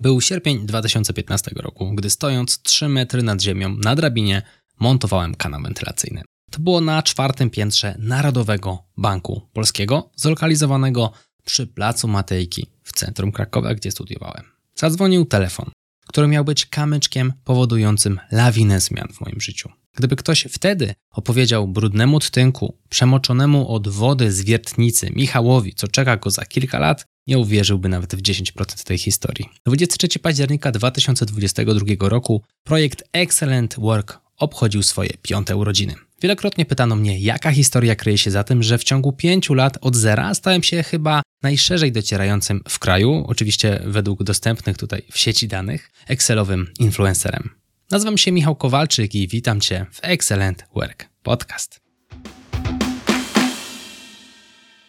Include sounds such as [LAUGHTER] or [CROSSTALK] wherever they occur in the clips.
Był sierpień 2015 roku, gdy stojąc 3 metry nad ziemią na drabinie montowałem kanał wentylacyjny. To było na czwartym piętrze Narodowego Banku Polskiego, zlokalizowanego przy Placu Matejki w centrum Krakowa, gdzie studiowałem. Zadzwonił telefon, który miał być kamyczkiem powodującym lawinę zmian w moim życiu. Gdyby ktoś wtedy opowiedział brudnemu tynku, przemoczonemu od wody z wiertnicy Michałowi, co czeka go za kilka lat, nie uwierzyłby nawet w 10% tej historii. 23 października 2022 roku projekt Excellent Work obchodził swoje piąte urodziny. Wielokrotnie pytano mnie, jaka historia kryje się za tym, że w ciągu pięciu lat od zera stałem się chyba najszerzej docierającym w kraju, oczywiście według dostępnych tutaj w sieci danych, Excelowym influencerem. Nazywam się Michał Kowalczyk i witam Cię w Excellent Work Podcast.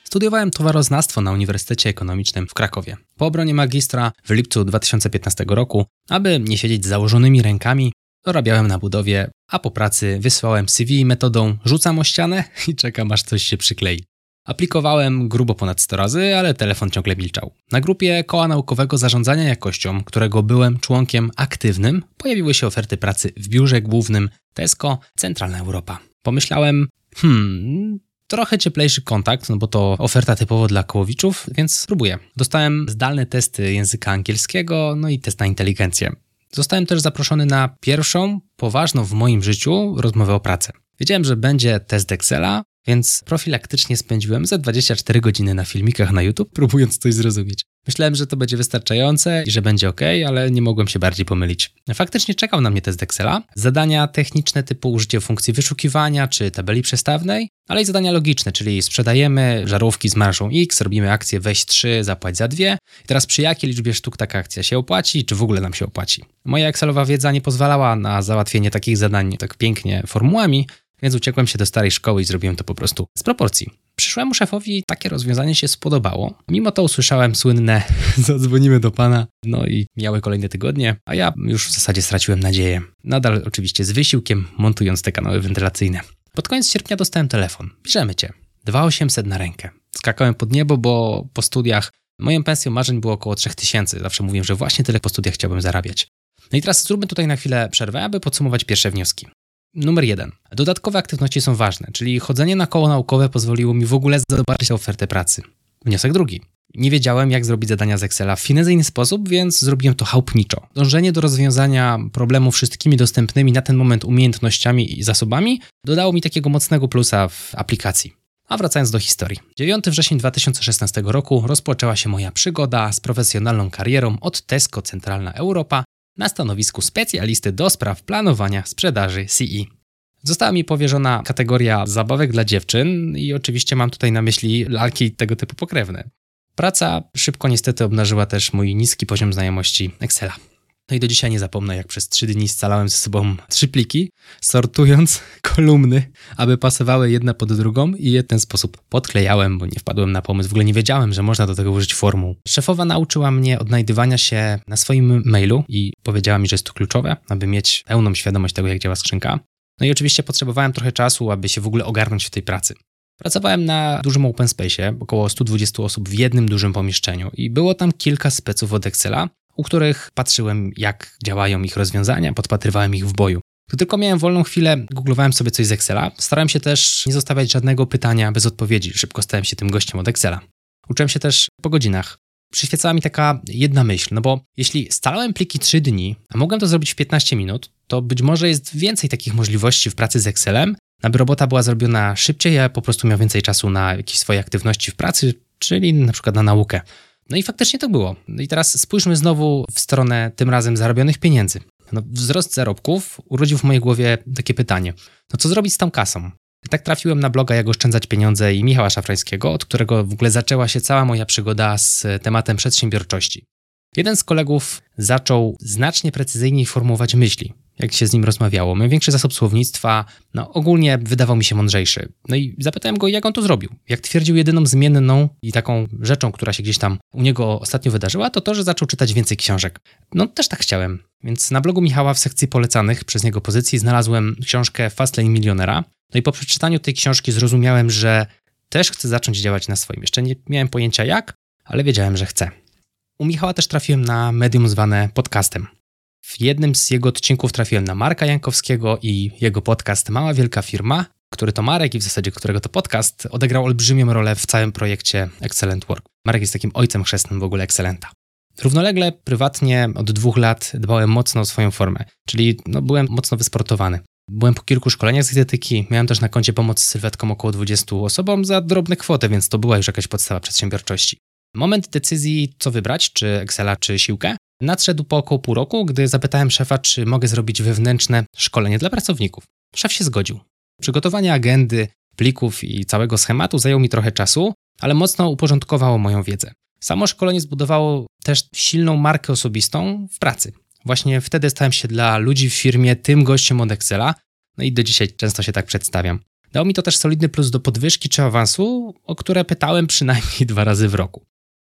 Studiowałem towaroznawstwo na Uniwersytecie Ekonomicznym w Krakowie. Po obronie magistra w lipcu 2015 roku, aby nie siedzieć z założonymi rękami, dorabiałem na budowie, a po pracy wysłałem CV metodą rzucam o ścianę [LAUGHS] i czekam aż coś się przyklei. Aplikowałem grubo ponad 100 razy, ale telefon ciągle milczał. Na grupie Koła Naukowego Zarządzania Jakością, którego byłem członkiem aktywnym, pojawiły się oferty pracy w biurze głównym Tesco Centralna Europa. Pomyślałem, hmm, trochę cieplejszy kontakt, no bo to oferta typowo dla kołowiczów, więc spróbuję. Dostałem zdalne testy języka angielskiego, no i test na inteligencję. Zostałem też zaproszony na pierwszą, poważną w moim życiu rozmowę o pracę. Wiedziałem, że będzie test Excela, więc profilaktycznie spędziłem ze 24 godziny na filmikach na YouTube, próbując coś zrozumieć. Myślałem, że to będzie wystarczające i że będzie ok, ale nie mogłem się bardziej pomylić. Faktycznie czekał na mnie test Excela. Zadania techniczne typu użycie funkcji wyszukiwania czy tabeli przestawnej, ale i zadania logiczne, czyli sprzedajemy żarówki z marżą X, robimy akcję weź 3, zapłać za 2 i teraz przy jakiej liczbie sztuk taka akcja się opłaci, czy w ogóle nam się opłaci. Moja Excelowa wiedza nie pozwalała na załatwienie takich zadań tak pięknie formułami, więc uciekłem się do starej szkoły i zrobiłem to po prostu z proporcji. Przyszłemu szefowi takie rozwiązanie się spodobało. Mimo to usłyszałem słynne [LAUGHS] zadzwonimy do pana, no i miały kolejne tygodnie, a ja już w zasadzie straciłem nadzieję. Nadal oczywiście z wysiłkiem montując te kanały wentylacyjne. Pod koniec sierpnia dostałem telefon. Bierzemy cię. 2800 na rękę. Skakałem pod niebo, bo po studiach moją pensją marzeń było około 3000. Zawsze mówiłem, że właśnie tyle po studiach chciałbym zarabiać. No i teraz zróbmy tutaj na chwilę przerwę, aby podsumować pierwsze wnioski. Numer jeden. Dodatkowe aktywności są ważne, czyli chodzenie na koło naukowe pozwoliło mi w ogóle zobaczyć ofertę pracy. Wniosek drugi. Nie wiedziałem, jak zrobić zadania z Excela w finezyjny sposób, więc zrobiłem to chałupniczo. Dążenie do rozwiązania problemu wszystkimi dostępnymi na ten moment umiejętnościami i zasobami dodało mi takiego mocnego plusa w aplikacji. A wracając do historii. 9 września 2016 roku rozpoczęła się moja przygoda z profesjonalną karierą od Tesco Centralna Europa na stanowisku specjalisty do spraw planowania sprzedaży CE. Została mi powierzona kategoria zabawek dla dziewczyn i oczywiście mam tutaj na myśli lalki tego typu pokrewne. Praca szybko niestety obnażyła też mój niski poziom znajomości Excela. No i do dzisiaj nie zapomnę, jak przez trzy dni scalałem ze sobą trzy pliki, sortując [LAUGHS] kolumny, aby pasowały jedna pod drugą i je w ten sposób podklejałem, bo nie wpadłem na pomysł, w ogóle nie wiedziałem, że można do tego użyć formuł. Szefowa nauczyła mnie odnajdywania się na swoim mailu i powiedziała mi, że jest to kluczowe, aby mieć pełną świadomość tego, jak działa skrzynka. No i oczywiście potrzebowałem trochę czasu, aby się w ogóle ogarnąć w tej pracy. Pracowałem na dużym open space, około 120 osób w jednym dużym pomieszczeniu i było tam kilka speców od Excela, u których patrzyłem, jak działają ich rozwiązania, podpatrywałem ich w boju. Gdy tylko miałem wolną chwilę, googlowałem sobie coś z Excela. Starałem się też nie zostawiać żadnego pytania bez odpowiedzi. Szybko stałem się tym gościem od Excela. Uczyłem się też po godzinach. Przyświecała mi taka jedna myśl, no bo jeśli scalałem pliki 3 dni, a mogłem to zrobić w 15 minut, to być może jest więcej takich możliwości w pracy z Excelem, aby robota była zrobiona szybciej, ja po prostu miał więcej czasu na jakieś swoje aktywności w pracy, czyli na przykład na naukę. No i faktycznie to było. No i teraz spójrzmy znowu w stronę tym razem zarobionych pieniędzy. No, wzrost zarobków urodził w mojej głowie takie pytanie. No co zrobić z tą kasą? Tak trafiłem na bloga Jak oszczędzać pieniądze i Michała Szafrańskiego, od którego w ogóle zaczęła się cała moja przygoda z tematem przedsiębiorczości. Jeden z kolegów zaczął znacznie precyzyjniej formułować myśli jak się z nim rozmawiało. Miał większy zasób słownictwa, no ogólnie wydawał mi się mądrzejszy. No i zapytałem go, jak on to zrobił. Jak twierdził, jedyną zmienną i taką rzeczą, która się gdzieś tam u niego ostatnio wydarzyła, to to, że zaczął czytać więcej książek. No też tak chciałem. Więc na blogu Michała w sekcji polecanych przez niego pozycji znalazłem książkę Fastlane Milionera. No i po przeczytaniu tej książki zrozumiałem, że też chcę zacząć działać na swoim. Jeszcze nie miałem pojęcia jak, ale wiedziałem, że chcę. U Michała też trafiłem na medium zwane podcastem. W jednym z jego odcinków trafiłem na Marka Jankowskiego i jego podcast Mała Wielka Firma, który to Marek i w zasadzie którego to podcast odegrał olbrzymią rolę w całym projekcie Excellent Work. Marek jest takim ojcem chrzestnym w ogóle Excellenta. Równolegle, prywatnie od dwóch lat dbałem mocno o swoją formę, czyli no, byłem mocno wysportowany. Byłem po kilku szkoleniach z dietetyki, miałem też na koncie pomoc z sylwetką około 20 osobom za drobne kwoty, więc to była już jakaś podstawa przedsiębiorczości. Moment decyzji, co wybrać, czy Excela, czy siłkę, nadszedł po około pół roku, gdy zapytałem szefa, czy mogę zrobić wewnętrzne szkolenie dla pracowników. Szef się zgodził. Przygotowanie agendy, plików i całego schematu zajęło mi trochę czasu, ale mocno uporządkowało moją wiedzę. Samo szkolenie zbudowało też silną markę osobistą w pracy. Właśnie wtedy stałem się dla ludzi w firmie tym gościem od Excela, no i do dzisiaj często się tak przedstawiam. Dało mi to też solidny plus do podwyżki czy awansu, o które pytałem przynajmniej [LAUGHS] dwa razy w roku.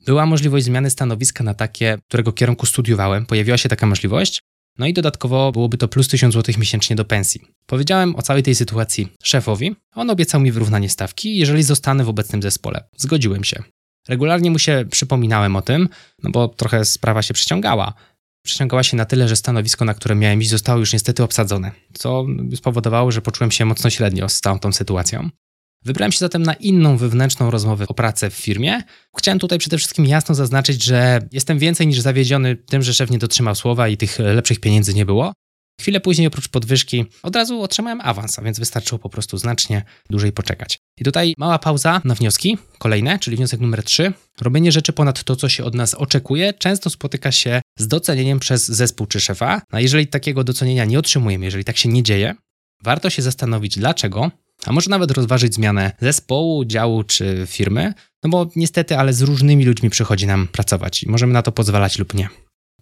Była możliwość zmiany stanowiska na takie, którego kierunku studiowałem, pojawiła się taka możliwość, no i dodatkowo byłoby to plus 1000 zł miesięcznie do pensji. Powiedziałem o całej tej sytuacji szefowi, on obiecał mi wyrównanie stawki, jeżeli zostanę w obecnym zespole. Zgodziłem się. Regularnie mu się przypominałem o tym, no bo trochę sprawa się przeciągała. Przeciągała się na tyle, że stanowisko, na które miałem iść, zostało już niestety obsadzone, co spowodowało, że poczułem się mocno średnio z całą tą sytuacją. Wybrałem się zatem na inną wewnętrzną rozmowę o pracę w firmie. Chciałem tutaj przede wszystkim jasno zaznaczyć, że jestem więcej niż zawiedziony tym, że szef nie dotrzymał słowa i tych lepszych pieniędzy nie było. Chwilę później, oprócz podwyżki, od razu otrzymałem awans, a więc wystarczyło po prostu znacznie dłużej poczekać. I tutaj mała pauza na wnioski, kolejne, czyli wniosek numer 3. Robienie rzeczy ponad to, co się od nas oczekuje, często spotyka się z docenieniem przez zespół czy szefa. A jeżeli takiego docenienia nie otrzymujemy, jeżeli tak się nie dzieje, warto się zastanowić, dlaczego, a może nawet rozważyć zmianę zespołu, działu czy firmy, no bo niestety, ale z różnymi ludźmi przychodzi nam pracować i możemy na to pozwalać lub nie.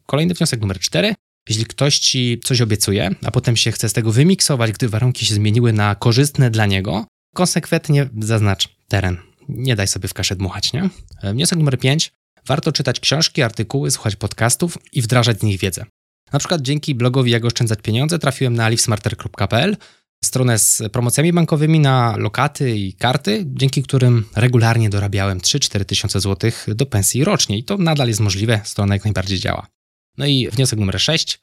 Kolejny wniosek numer 4. Jeśli ktoś ci coś obiecuje, a potem się chce z tego wymiksować, gdy warunki się zmieniły na korzystne dla niego, konsekwentnie zaznacz teren. Nie daj sobie w kaszę dmuchać, nie? E, wniosek numer 5. Warto czytać książki, artykuły, słuchać podcastów i wdrażać z nich wiedzę. Na przykład dzięki blogowi Jak oszczędzać pieniądze trafiłem na livesmarter.pl, stronę z promocjami bankowymi na lokaty i karty, dzięki którym regularnie dorabiałem 3-4 tysiące złotych do pensji rocznie i to nadal jest możliwe, strona jak najbardziej działa. No i wniosek numer 6.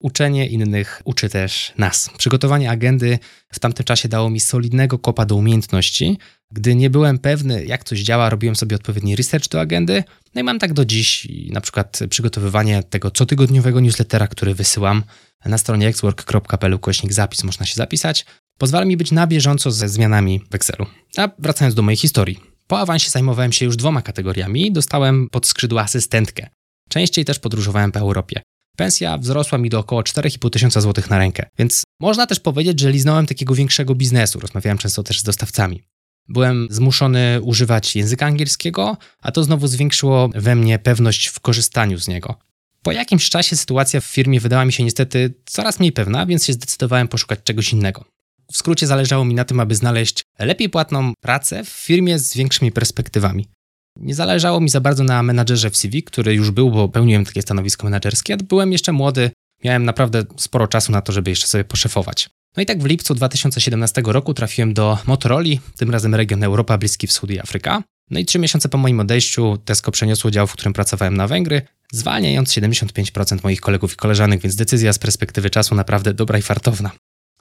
Uczenie innych uczy też nas. Przygotowanie agendy w tamtym czasie dało mi solidnego kopa do umiejętności. Gdy nie byłem pewny, jak coś działa, robiłem sobie odpowiedni research do agendy. No i mam tak do dziś, na przykład przygotowywanie tego cotygodniowego newslettera, który wysyłam na stronie xwork.pl kośnik zapis można się zapisać. Pozwala mi być na bieżąco ze zmianami w Excelu. A wracając do mojej historii. Po awansie zajmowałem się już dwoma kategoriami. Dostałem pod skrzydła asystentkę. Częściej też podróżowałem po Europie. Pensja wzrosła mi do około 4,5 tysiąca złotych na rękę, więc można też powiedzieć, że liznąłem takiego większego biznesu. Rozmawiałem często też z dostawcami. Byłem zmuszony używać języka angielskiego, a to znowu zwiększyło we mnie pewność w korzystaniu z niego. Po jakimś czasie sytuacja w firmie wydała mi się niestety coraz mniej pewna, więc się zdecydowałem poszukać czegoś innego. W skrócie zależało mi na tym, aby znaleźć lepiej płatną pracę w firmie z większymi perspektywami. Nie zależało mi za bardzo na menadżerze w CV, który już był, bo pełniłem takie stanowisko menedżerskie. Byłem jeszcze młody, miałem naprawdę sporo czasu na to, żeby jeszcze sobie poszefować. No i tak w lipcu 2017 roku trafiłem do Motorola, tym razem region Europa, Bliski Wschód i Afryka. No i trzy miesiące po moim odejściu Tesco przeniosło dział, w którym pracowałem na Węgry, zwalniając 75% moich kolegów i koleżanek, więc decyzja z perspektywy czasu naprawdę dobra i fartowna.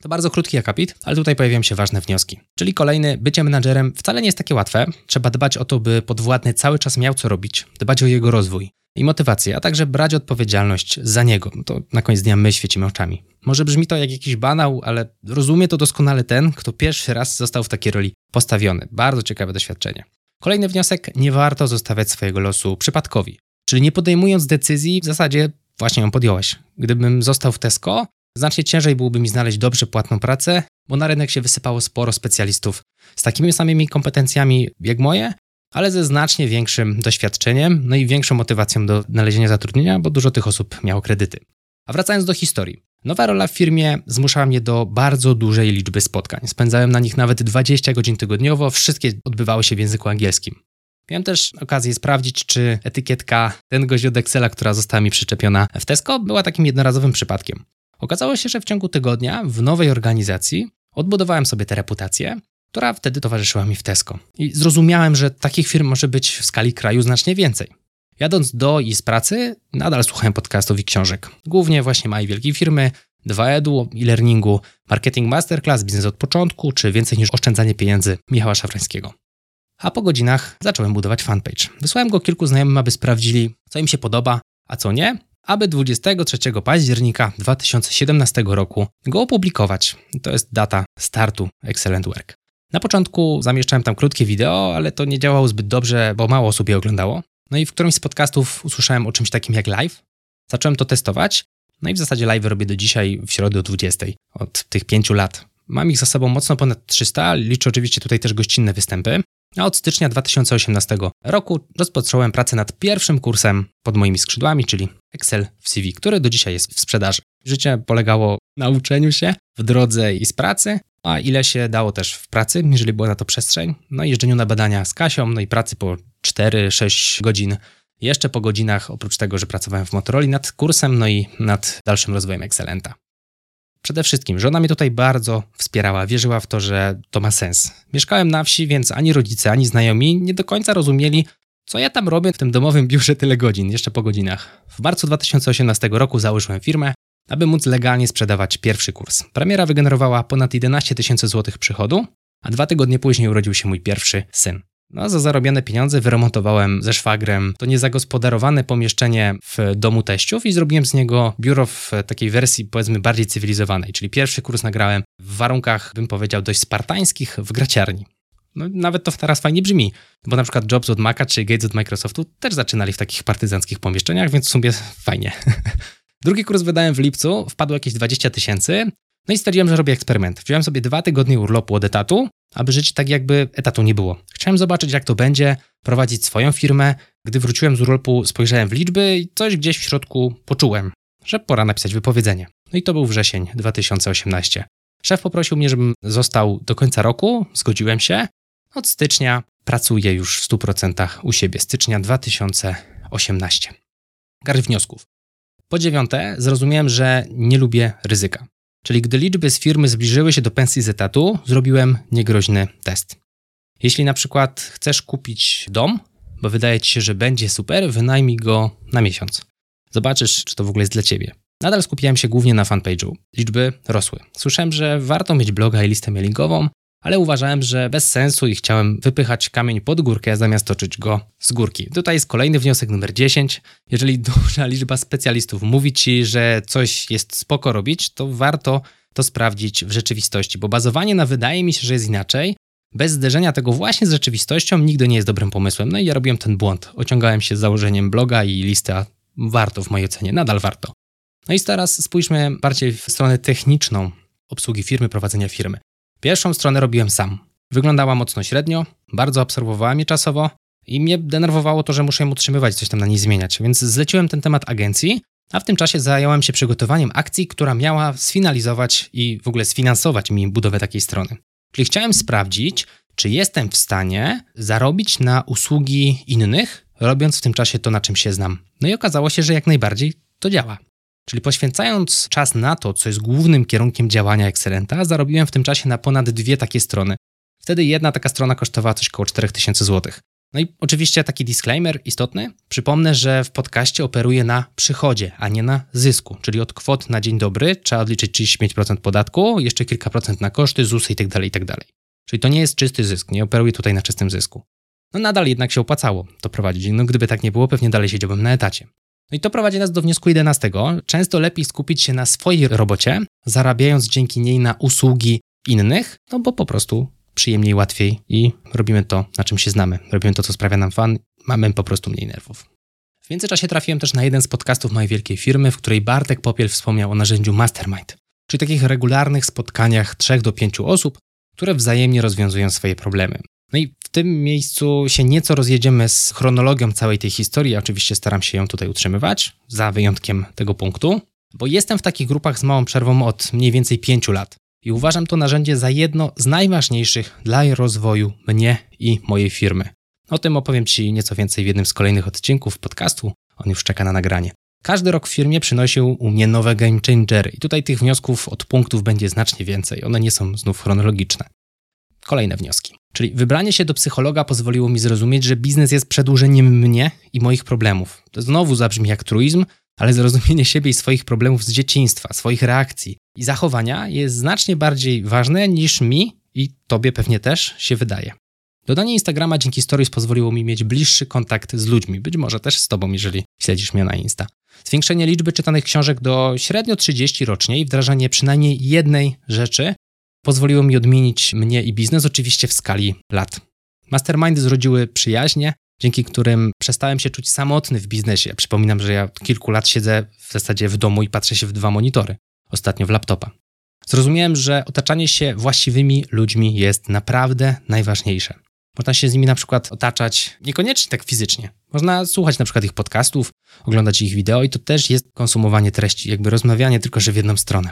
To bardzo krótki akapit, ale tutaj pojawiają się ważne wnioski. Czyli kolejny, bycie menadżerem wcale nie jest takie łatwe. Trzeba dbać o to, by podwładny cały czas miał co robić, dbać o jego rozwój i motywację, a także brać odpowiedzialność za niego. To na koniec dnia my świecimy oczami. Może brzmi to jak jakiś banał, ale rozumie to doskonale ten, kto pierwszy raz został w takiej roli postawiony. Bardzo ciekawe doświadczenie. Kolejny wniosek: nie warto zostawiać swojego losu przypadkowi. Czyli nie podejmując decyzji, w zasadzie właśnie ją podjąłeś. Gdybym został w Tesco, znacznie ciężej byłoby mi znaleźć dobrze płatną pracę, bo na rynek się wysypało sporo specjalistów z takimi samymi kompetencjami jak moje, ale ze znacznie większym doświadczeniem, no i większą motywacją do znalezienia zatrudnienia, bo dużo tych osób miało kredyty. A wracając do historii. Nowa rola w firmie zmuszała mnie do bardzo dużej liczby spotkań. Spędzałem na nich nawet 20 godzin tygodniowo, wszystkie odbywały się w języku angielskim. Miałem też okazję sprawdzić, czy etykietka ten gość od Excela, która została mi przyczepiona w Tesco, była takim jednorazowym przypadkiem. Okazało się, że w ciągu tygodnia w nowej organizacji odbudowałem sobie tę reputację, która wtedy towarzyszyła mi w Tesco. I zrozumiałem, że takich firm może być w skali kraju znacznie więcej. Jadąc do i z pracy, nadal słuchałem podcastów i książek. Głównie właśnie małej wielkiej firmy, 2edu, e-learningu, marketing masterclass, biznes od początku, czy więcej niż oszczędzanie pieniędzy Michała Szafrańskiego. A po godzinach zacząłem budować fanpage. Wysłałem go kilku znajomym, aby sprawdzili, co im się podoba, a co nie, aby 23 października 2017 roku go opublikować. To jest data startu Excellent Work. Na początku zamieszczałem tam krótkie wideo, ale to nie działało zbyt dobrze, bo mało osób je oglądało. No i w którymś z podcastów usłyszałem o czymś takim jak live. Zacząłem to testować, no i w zasadzie live robię do dzisiaj w środę o 20 od tych pięciu lat. Mam ich za sobą mocno ponad 300, liczę oczywiście tutaj też gościnne występy. A od stycznia 2018 roku rozpocząłem pracę nad pierwszym kursem pod moimi skrzydłami, czyli Excel w CV, który do dzisiaj jest w sprzedaży. Życie polegało na uczeniu się w drodze i z pracy, a ile się dało też w pracy, jeżeli była na to przestrzeń. No i jeżdżeniu na badania z Kasią, no i pracy po 4-6 godzin. Jeszcze po godzinach, oprócz tego, że pracowałem w Motorola nad kursem, no i nad dalszym rozwojem Excelenta. Przede wszystkim żona mnie tutaj bardzo wspierała, wierzyła w to, że to ma sens. Mieszkałem na wsi, więc ani rodzice, ani znajomi nie do końca rozumieli, co ja tam robię w tym domowym biurze tyle godzin, jeszcze po godzinach. W marcu 2018 roku założyłem firmę, aby móc legalnie sprzedawać pierwszy kurs. Premiera wygenerowała ponad 11 tysięcy złotych przychodu, a dwa tygodnie później urodził się mój pierwszy syn. No, za zarobione pieniądze wyremontowałem ze szwagrem to niezagospodarowane pomieszczenie w domu teściów i zrobiłem z niego biuro w takiej wersji powiedzmy bardziej cywilizowanej, czyli pierwszy kurs nagrałem w warunkach, bym powiedział, dość spartańskich w graciarni. No, nawet to teraz fajnie brzmi, bo na przykład Jobs od Maca czy Gates od Microsoftu też zaczynali w takich partyzanckich pomieszczeniach, więc w sumie fajnie. [LAUGHS] Drugi kurs wydałem w lipcu, wpadło jakieś 20 tysięcy, no i stwierdziłem, że robię eksperyment. Wziąłem sobie dwa tygodnie urlopu od etatu, aby żyć tak, jakby etatu nie było. Chciałem zobaczyć, jak to będzie, prowadzić swoją firmę. Gdy wróciłem z urlopu, spojrzałem w liczby i coś gdzieś w środku poczułem, że pora napisać wypowiedzenie. No i to był wrzesień 2018. Szef poprosił mnie, żebym został do końca roku, zgodziłem się. Od stycznia pracuję już w 100% u siebie. Stycznia 2018. Garść wniosków. Po dziewiąte, zrozumiałem, że nie lubię ryzyka. Czyli gdy liczby z firmy zbliżyły się do pensji z etatu, zrobiłem niegroźny test. Jeśli na przykład chcesz kupić dom, bo wydaje ci się, że będzie super, wynajmij go na miesiąc. Zobaczysz, czy to w ogóle jest dla ciebie. Nadal skupiałem się głównie na fanpage'u. Liczby rosły. Słyszałem, że warto mieć bloga i listę mailingową, ale uważałem, że bez sensu i chciałem wypychać kamień pod górkę, zamiast toczyć go z górki. Tutaj jest kolejny wniosek numer 10. Jeżeli [LAUGHS] duża liczba specjalistów mówi ci, że coś jest spoko robić, to warto to sprawdzić w rzeczywistości, bo bazowanie na wydaje mi się, że jest inaczej, bez zderzenia tego właśnie z rzeczywistością nigdy nie jest dobrym pomysłem. No i ja robiłem ten błąd. Ociągałem się z założeniem bloga i listy, a warto w mojej ocenie, nadal warto. No i teraz spójrzmy bardziej w stronę techniczną obsługi firmy, prowadzenia firmy. Pierwszą stronę robiłem sam. Wyglądała mocno średnio, bardzo absorbowała mnie czasowo i mnie denerwowało to, że muszę ją utrzymywać, coś tam na niej zmieniać, więc zleciłem ten temat agencji, a w tym czasie zająłem się przygotowaniem akcji, która miała sfinalizować i w ogóle sfinansować mi budowę takiej strony. Czyli chciałem sprawdzić, czy jestem w stanie zarobić na usługi innych, robiąc w tym czasie to, na czym się znam. No i okazało się, że jak najbardziej to działa. Czyli poświęcając czas na to, co jest głównym kierunkiem działania Excelenta, zarobiłem w tym czasie na ponad dwie takie strony. Wtedy jedna taka strona kosztowała coś około 4000 zł. No i oczywiście taki disclaimer istotny. Przypomnę, że w podcaście operuję na przychodzie, a nie na zysku, czyli od kwot na dzień dobry trzeba odliczyć 35% podatku, jeszcze kilka procent na koszty, ZUS tak tak dalej. Czyli to nie jest czysty zysk, nie operuję tutaj na czystym zysku. No nadal jednak się opłacało to prowadzić. No gdyby tak nie było, pewnie dalej siedziałbym na etacie. No i to prowadzi nas do wniosku 11. Często lepiej skupić się na swojej robocie, zarabiając dzięki niej na usługi innych, no bo po prostu przyjemniej, łatwiej i robimy to, na czym się znamy. Robimy to, co sprawia nam fan, mamy po prostu mniej nerwów. W międzyczasie trafiłem też na jeden z podcastów mojej wielkiej firmy, w której Bartek Popiel wspomniał o narzędziu Mastermind, czyli takich regularnych spotkaniach 3 do 5 osób, które wzajemnie rozwiązują swoje problemy. No i tym miejscu się nieco rozjedziemy z chronologią całej tej historii. Oczywiście staram się ją tutaj utrzymywać, za wyjątkiem tego punktu, bo jestem w takich grupach z małą przerwą od mniej więcej 5 lat. I uważam to narzędzie za jedno z najważniejszych dla rozwoju mnie i mojej firmy. O tym opowiem Ci nieco więcej w jednym z kolejnych odcinków podcastu. On już czeka na nagranie. Każdy rok w firmie przynosił u mnie nowe game changery i tutaj tych wniosków od punktów będzie znacznie więcej. One nie są znów chronologiczne. Kolejne wnioski. Czyli wybranie się do psychologa pozwoliło mi zrozumieć, że biznes jest przedłużeniem mnie i moich problemów. To znowu zabrzmi jak truizm, ale zrozumienie siebie i swoich problemów z dzieciństwa, swoich reakcji i zachowania jest znacznie bardziej ważne niż mi i tobie pewnie też się wydaje. Dodanie Instagrama dzięki Stories pozwoliło mi mieć bliższy kontakt z ludźmi, być może też z tobą, jeżeli śledzisz mnie na Insta. Zwiększenie liczby czytanych książek do średnio 30 rocznie i wdrażanie przynajmniej jednej rzeczy pozwoliło mi odmienić mnie i biznes, oczywiście w skali lat. Mastermindy zrodziły przyjaźnie, dzięki którym przestałem się czuć samotny w biznesie. Przypominam, że ja od kilku lat siedzę w zasadzie w domu i patrzę się w dwa monitory, ostatnio w laptopa. Zrozumiałem, że otaczanie się właściwymi ludźmi jest naprawdę najważniejsze. Można się z nimi na przykład otaczać niekoniecznie tak fizycznie. Można słuchać na przykład ich podcastów, oglądać ich wideo i to też jest konsumowanie treści, jakby rozmawianie tylko że w jedną stronę.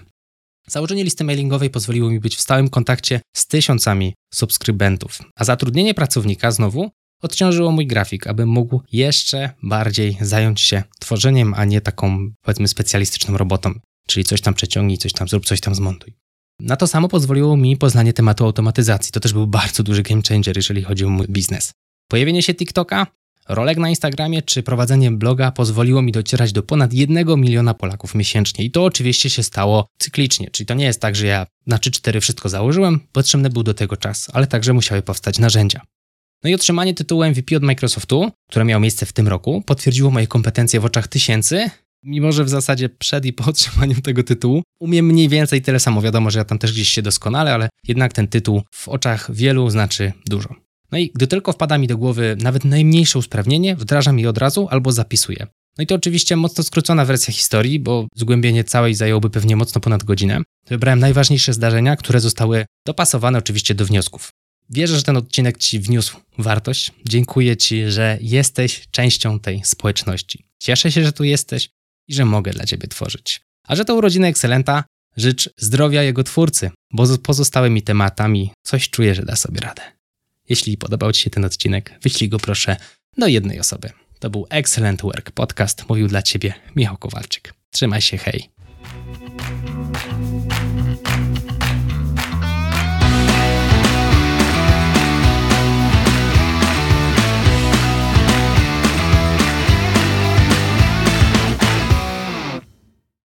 Założenie listy mailingowej pozwoliło mi być w stałym kontakcie z tysiącami subskrybentów, a zatrudnienie pracownika znowu odciążyło mój grafik, aby mógł jeszcze bardziej zająć się tworzeniem, a nie taką, powiedzmy, specjalistyczną robotą, czyli coś tam przeciągnij, coś tam zrób, coś tam zmontuj. Na to samo pozwoliło mi poznanie tematu automatyzacji. To też był bardzo duży game changer, jeżeli chodzi o mój biznes. Pojawienie się TikToka, rolek na Instagramie czy prowadzenie bloga pozwoliło mi docierać do ponad 1 miliona Polaków miesięcznie. I to oczywiście się stało cyklicznie, czyli to nie jest tak, że ja na 3-4 wszystko założyłem, potrzebny był do tego czas, ale także musiały powstać narzędzia. No i otrzymanie tytułu MVP od Microsoftu, które miało miejsce w tym roku, potwierdziło moje kompetencje w oczach tysięcy, mimo że w zasadzie przed i po [LAUGHS] otrzymaniu tego tytułu umiem mniej więcej tyle samo. Wiadomo, że ja tam też gdzieś się doskonale, ale jednak ten tytuł w oczach wielu znaczy dużo. No i gdy tylko wpada mi do głowy nawet najmniejsze usprawnienie, wdrażam je od razu albo zapisuję. No i to oczywiście mocno skrócona wersja historii, bo zgłębienie całej zajęłoby pewnie mocno ponad godzinę. Wybrałem najważniejsze zdarzenia, które zostały dopasowane oczywiście do wniosków. Wierzę, że ten odcinek Ci wniósł wartość. Dziękuję Ci, że jesteś częścią tej społeczności. Cieszę się, że tu jesteś i że mogę dla Ciebie tworzyć. A że to urodziny Excelenta, życz zdrowia jego twórcy, bo z pozostałymi tematami coś czuję, że da sobie radę. Jeśli podobał Ci się ten odcinek, wyślij go proszę do jednej osoby. To był Excellent Work Podcast. Mówił dla Ciebie Michał Kowalczyk. Trzymaj się, hej.